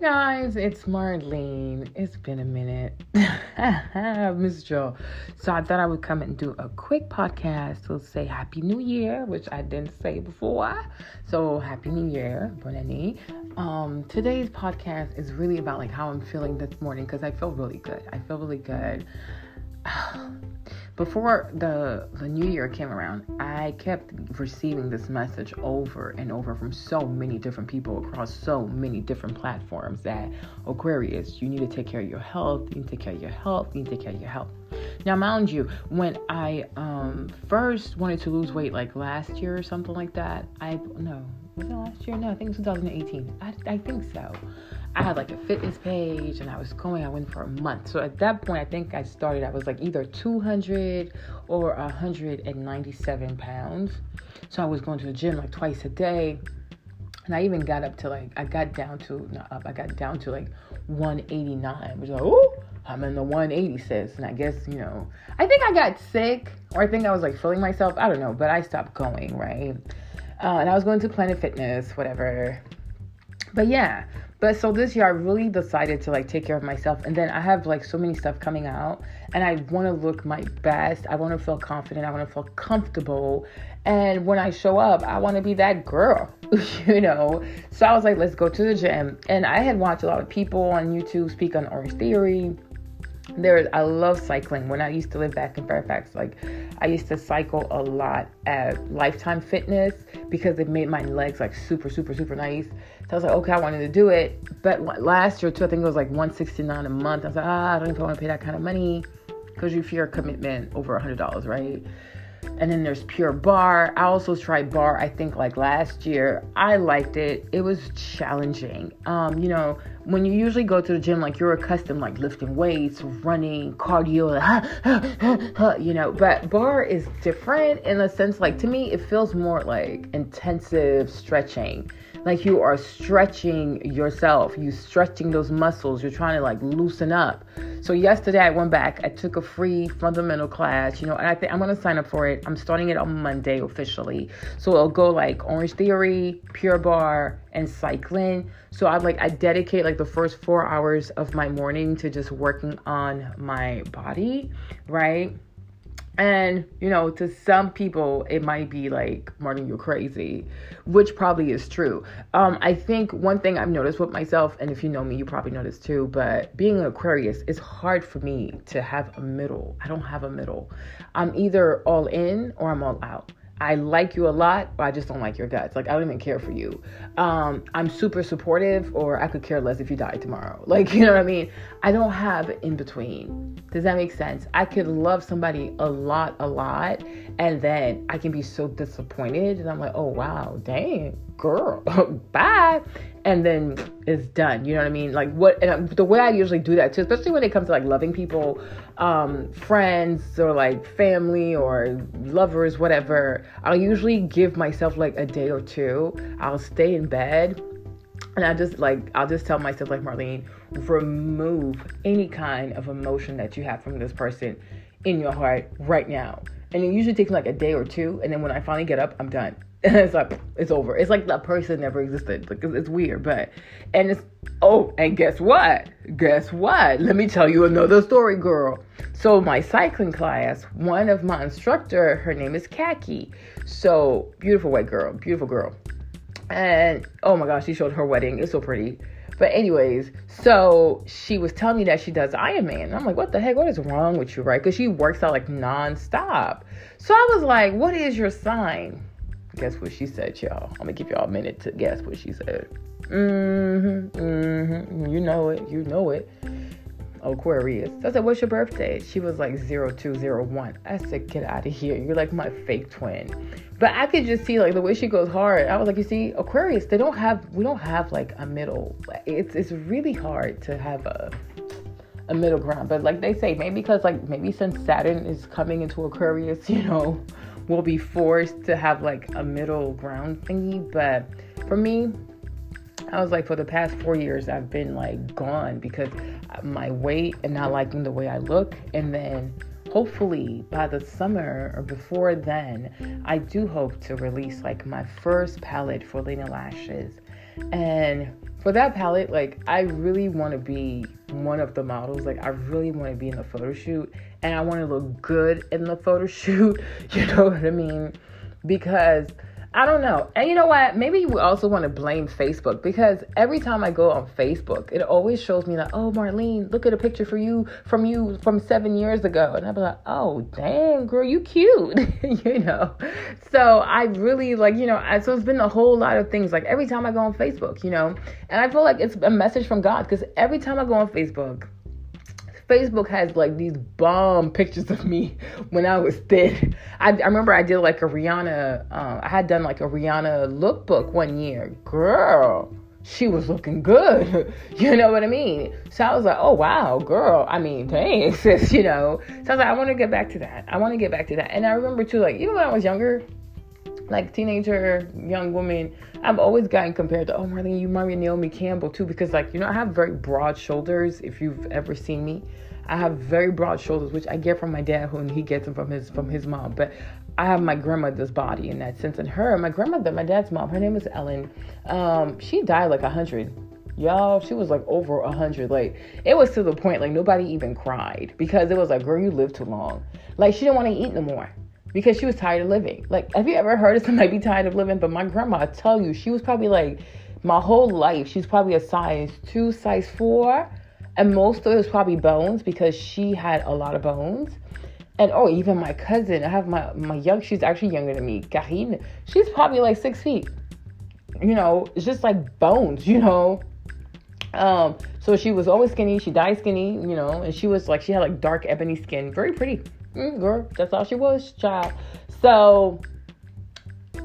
guys, it's Marlene. It's been a minute. I've. So I thought I would come and do a quick podcast to say Happy New Year, which I didn't say before. So Happy New Year, bonne année. Um, today's podcast is really about like how I'm feeling this morning because I feel really good. I feel really good. before the the new year came around i kept receiving this message over and over from so many different people across so many different platforms that aquarius you need to take care of your health you need to take care of your health you need to take care of your health. Now mind you when i um first wanted to lose weight like last year or something like that i no was it last year no i think it was 2018 i, I think so I had like a fitness page and I was going, I went for a month. So at that point, I think I started, I was like either 200 or 197 pounds. So I was going to the gym like twice a day. And I even got up to like, I got down to, not up, I got down to like 189, which like, oh, I'm in the 186. And I guess, you know, I think I got sick or I think I was like feeling myself. I don't know, but I stopped going, right? Uh, and I was going to Planet Fitness, whatever. But yeah, but so this year I really decided to like take care of myself and then I have like so many stuff coming out and I want to look my best. I want to feel confident. I want to feel comfortable. And when I show up, I want to be that girl, you know. So I was like, let's go to the gym. And I had watched a lot of people on YouTube speak on Orange Theory there I love cycling. When I used to live back in Fairfax, like I used to cycle a lot at Lifetime Fitness because it made my legs like super, super, super nice. So I was like, okay, I wanted to do it. But last year too, I think it was like 169 a month. I was like, ah, I don't even want to pay that kind of money because you fear commitment over hundred dollars, right? And then there's Pure Barre I also tried barre I think like last year. I liked it. It was challenging. Um, you know, when you usually go to the gym, like you're accustomed, like lifting weights, running, cardio, you know, but barre is different in a sense, like to me, it feels more like intensive stretching like you are stretching yourself. You stretching those muscles. You're trying to like loosen up. So yesterday i went back. I took a free fundamental class you know and i think i'm going to sign up for it. I'm starting it on monday officially. So it'll go like orange theory Pure Barre and cycling. So i'm like i dedicate like the first four hours of my morning to just working on my body right and, you know, to some people, it might be like, Martin, you're crazy, which probably is true. Um, I think one thing I've noticed with myself, and if you know me, you probably this too, but being an Aquarius, it's hard for me to have a middle. I don't have a middle. I'm either all in or I'm all out. I like you a lot, but I just don't like your guts. Like I don't even care for you. Um, I'm super supportive, or I could care less if you die tomorrow. Like you know what I mean? I don't have in between. Does that make sense? I could love somebody a lot, a lot, and then I can be so disappointed, and I'm like, oh wow, dang, girl, bye and then it's done. You know what I mean? Like what and the way I usually do that too, especially when it comes to like loving people, um, friends or like family or lovers, whatever. I'll usually give myself like a day or two. I'll stay in bed and I just like I'll just tell myself like Marlene, remove any kind of emotion that you have from this person in your heart right now. And it usually takes me like a day or two, and then when I finally get up, I'm done. it's like it's over. It's like that person never existed. Like it's weird, but and it's oh, and guess what? Guess what? Let me tell you another story, girl. So my cycling class, one of my instructor, her name is Khaki. So beautiful white girl, beautiful girl. And oh my gosh, she showed her wedding. It's so pretty. But anyways, so she was telling me that she does Ironman. I'm like, what the heck? What is wrong with you, right? Because she works out like nonstop. So I was like, what is your sign? Guess what she said, y'all? I'm gonna give y'all a minute to guess what she said. Mm-hmm. Mm-hmm. You know it. You know it. Aquarius. I said, What's your birthday? She was like 0201. I said, Get out of here. You're like my fake twin. But I could just see like the way she goes hard. I was like, You see, Aquarius, they don't have, we don't have like a middle. It's, it's really hard to have a, a middle ground. But like they say, maybe because like maybe since Saturn is coming into Aquarius, you know, will be forced to have like a middle ground thingy. But for me, I was like, for the past four years, I've been like gone because my weight and not liking the way I look. And then hopefully by the summer or before then, I do hope to release like my first palette for Lena Lashes. And for that palette, like I really want to be one of the models. Like I really want to be in the photo shoot and I want to look good in the photo shoot. You know what I mean? Because I don't know. And you know what? Maybe we also want to blame Facebook because every time I go on Facebook, it always shows me like, oh, Marlene, look at a picture for you from you from seven years ago. And be like, oh, dang, girl, you cute. you know? So I really like, you know, I, so it's been a whole lot of things. Like every time I go on Facebook, you know, and I feel like it's a message from God because every time I go on Facebook, Facebook has like these bomb pictures of me when I was thin. I, I remember I did like a Rihanna, uh, I had done like a Rihanna lookbook one year. Girl, she was looking good. you know what I mean? So I was like, oh wow, girl. I mean, thanks, you know. So I was like, I want to get back to that. I want to get back to that. And I remember too, like even when I was younger, like teenager, young woman, I've always gotten compared to, oh, Marlene, you remind me Naomi Campbell too, because like, you know, I have very broad shoulders. If you've ever seen me, I have very broad shoulders, which I get from my dad, who he gets them from his from his mom. But I have my grandmother's body in that sense. And her, my grandmother, my dad's mom, her name is Ellen. Um, she died like a hundred. Y'all, she was like over a hundred. Like it was to the point like nobody even cried because it was like, girl, you lived too long. Like she didn't want to eat no more because she was tired of living. Like, have you ever heard of somebody be tired of living? But my grandma, I tell you, she was probably like my whole life. She's probably a size two, size four, and most of it was probably bones because she had a lot of bones. And oh, even my cousin, I have my my young. She's actually younger than me, Karine. She's probably like six feet. You know, it's just like bones. You know. Um, so she was always skinny. She died skinny, you know, and she was like she had like dark ebony skin, very pretty mm, girl, that's all she was, child. So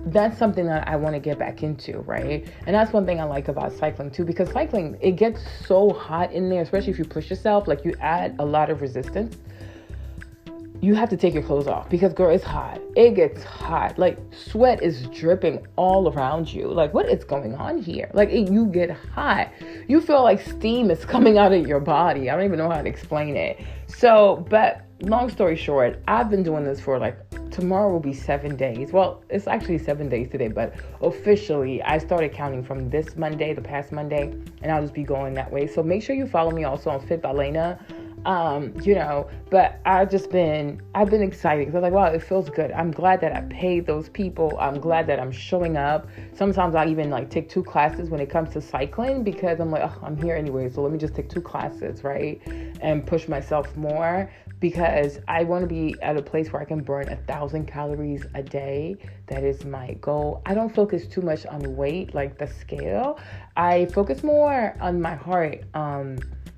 that's something that I want to get back into, right? And that's one thing I like about cycling too, because cycling it gets so hot in there, especially if you push yourself, like you add a lot of resistance. You have to take your clothes off because girl, it's hot. It gets hot. Like sweat is dripping all around you. Like what is going on here? Like it, you get hot. You feel like steam is coming out of your body. I don't even know how to explain it. So, but long story short, I've been doing this for like tomorrow will be seven days. Well, it's actually seven days today, but officially I started counting from this Monday, the past Monday, and I'll just be going that way. So make sure you follow me also on Fit by Lena. Um, you know, but I've just been I've been excited because I was like, wow, it feels good. I'm glad that I paid those people. I'm glad that I'm showing up. Sometimes I even like take two classes when it comes to cycling because I'm like, oh, I'm here anyway, so let me just take two classes, right? And push myself more because I want to be at a place where I can burn a thousand calories a day. That is my goal. I don't focus too much on weight, like the scale. I focus more on my heart. Um,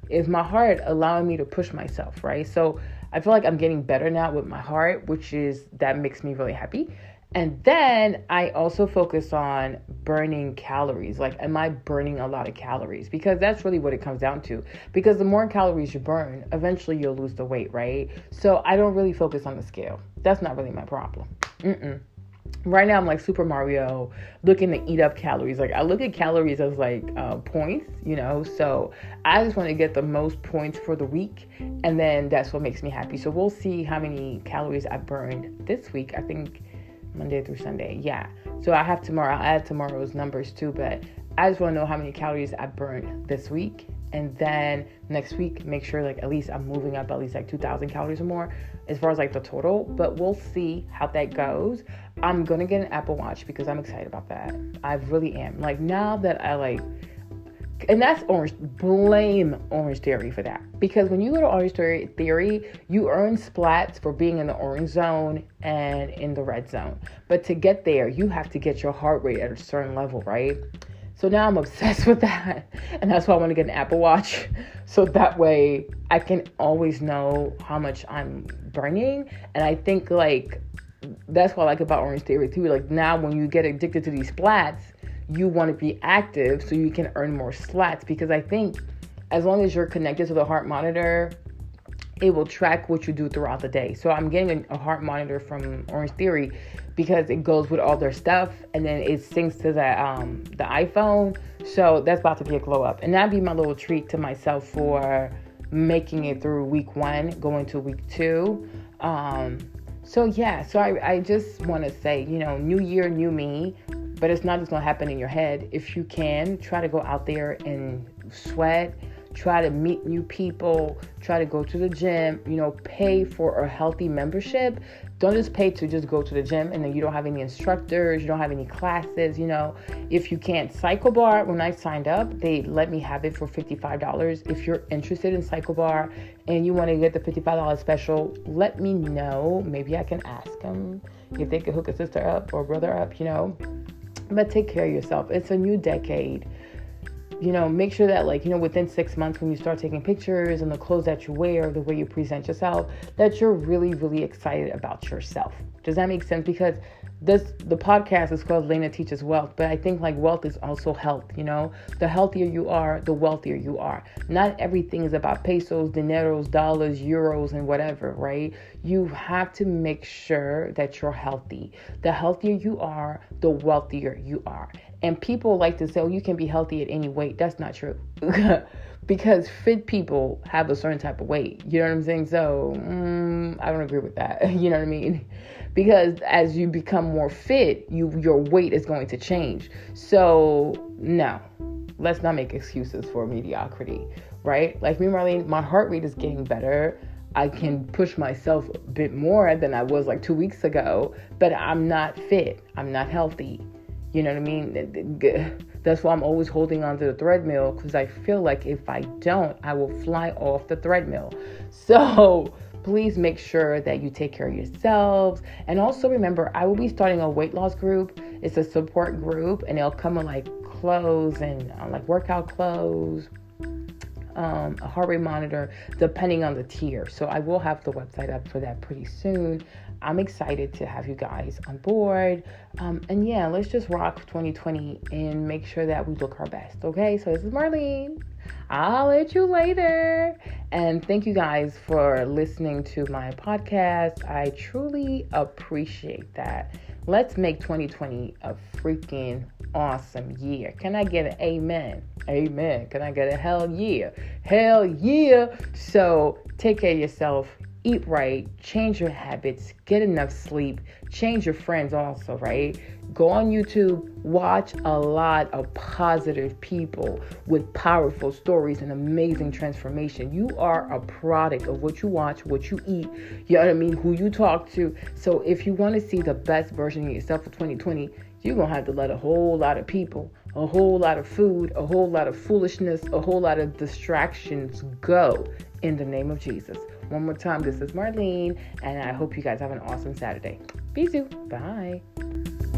is my heart allowing me to push myself, right? So I feel like I'm getting better now with my heart, which is that makes me really happy. And then I also focus on burning calories. Like, am I burning a lot of calories? Because that's really what it comes down to. Because the more calories you burn, eventually you'll lose the weight, right? So I don't really focus on the scale. That's not really my problem. Mm-mm. Right now, I'm like Super Mario looking to eat up calories. Like, I look at calories as like uh, points, you know? So I just want to get the most points for the week. And then that's what makes me happy. So we'll see how many calories I burned this week. I think Monday through Sunday. Yeah. So I have tomorrow. I'll add tomorrow's numbers too, but I just want to know how many calories I burned this week. And then next week, make sure like at least I'm moving up at least like 2,000 calories or more as far as like the total. But we'll see how that goes. I'm gonna get an Apple Watch because I'm excited about that. I really am. Like now that I like and that's orange blame orange theory for that because when you go to orange theory you earn splats for being in the orange zone and in the red zone but to get there you have to get your heart rate at a certain level right so now i'm obsessed with that. And that's why i want to get an apple watch. So that way i can always know how much i'm burning. And i think like that's what i like about orange theory too. Like now when you get addicted to these splats you want to be active so you can earn more splats because I think as long as you're connected to the heart monitor, it will track what you do throughout the day. So I'm getting a, heart monitor from Orange Theory because it goes with all their stuff and then it syncs to the um, the iPhone. So that's about to be a glow up, and that'd be my little treat to myself for making it through week one, going to week two. Um, so yeah, so I, I just want to say, you know, new year, new me but it's not just gonna happen in your head. If you can, try to go out there and sweat, try to meet new people, try to go to the gym, you know, pay for a healthy membership. Don't just pay to just go to the gym and then you don't have any instructors, you don't have any classes, you know. If you can't, CycleBar, when I signed up, they let me have it for $55. If you're interested in CycleBar and you want to get the $55 special, let me know. Maybe I can ask them if they could hook a sister up or brother up, you know. But take care of yourself. It's a new decade you know, make sure that like, you know, within six months when you start taking pictures and the clothes that you wear, the way you present yourself, that you're really, really excited about yourself. Does that make sense? Because this the podcast is called Lena Teaches Wealth, but I think like wealth is also health, you know. The healthier you are, the wealthier you are. Not everything is about pesos, dineros, dollars, euros, and whatever, right? You have to make sure that you're healthy. The healthier you are, the wealthier you are. And people like to say, oh, you can be healthy at any weight. That's not true. because fit people have a certain type of weight. You know what I'm saying? So mm, I don't agree with that. you know what I mean? Because as you become more fit, you your weight is going to change. So no, let's not make excuses for mediocrity, right? Like me, Marlene, my heart rate is getting better. I can push myself a bit more than I was like two weeks ago, but I'm not fit. I'm not healthy. You know what I mean? That's why I'm always holding on to the treadmill because I feel like if I don't, I will fly off the treadmill. So please make sure that you take care of yourselves. And also remember, I will be starting a weight loss group. It's a support group, and it'll come with like clothes and uh, like workout clothes. Um, a heart rate monitor depending on the tier. So I will have the website up for that pretty soon. I'm excited to have you guys on board. Um, and yeah, let's just rock 2020 and make sure that we look our best. Okay, so this is Marlene. I'll let you later. And thank you guys for listening to my podcast. I truly appreciate that. Let's make 2020 a freaking awesome year. Can I get an amen? Amen. Can I get a hell yeah? Hell yeah. So take care of yourself eat right, change your habits, get enough sleep, change your friends also, right? Go on YouTube, watch a lot of positive people with powerful stories and amazing transformation. You are a product of what you watch, what you eat, you know what I mean, who you talk to. So if you want to see the best version of yourself for 2020, you're going to have to let a whole lot of people, a whole lot of food, a whole lot of foolishness, a whole lot of distractions go in the name of Jesus. One more time, this is Marlene, and I hope you guys have an awesome Saturday. Bisous. Bye.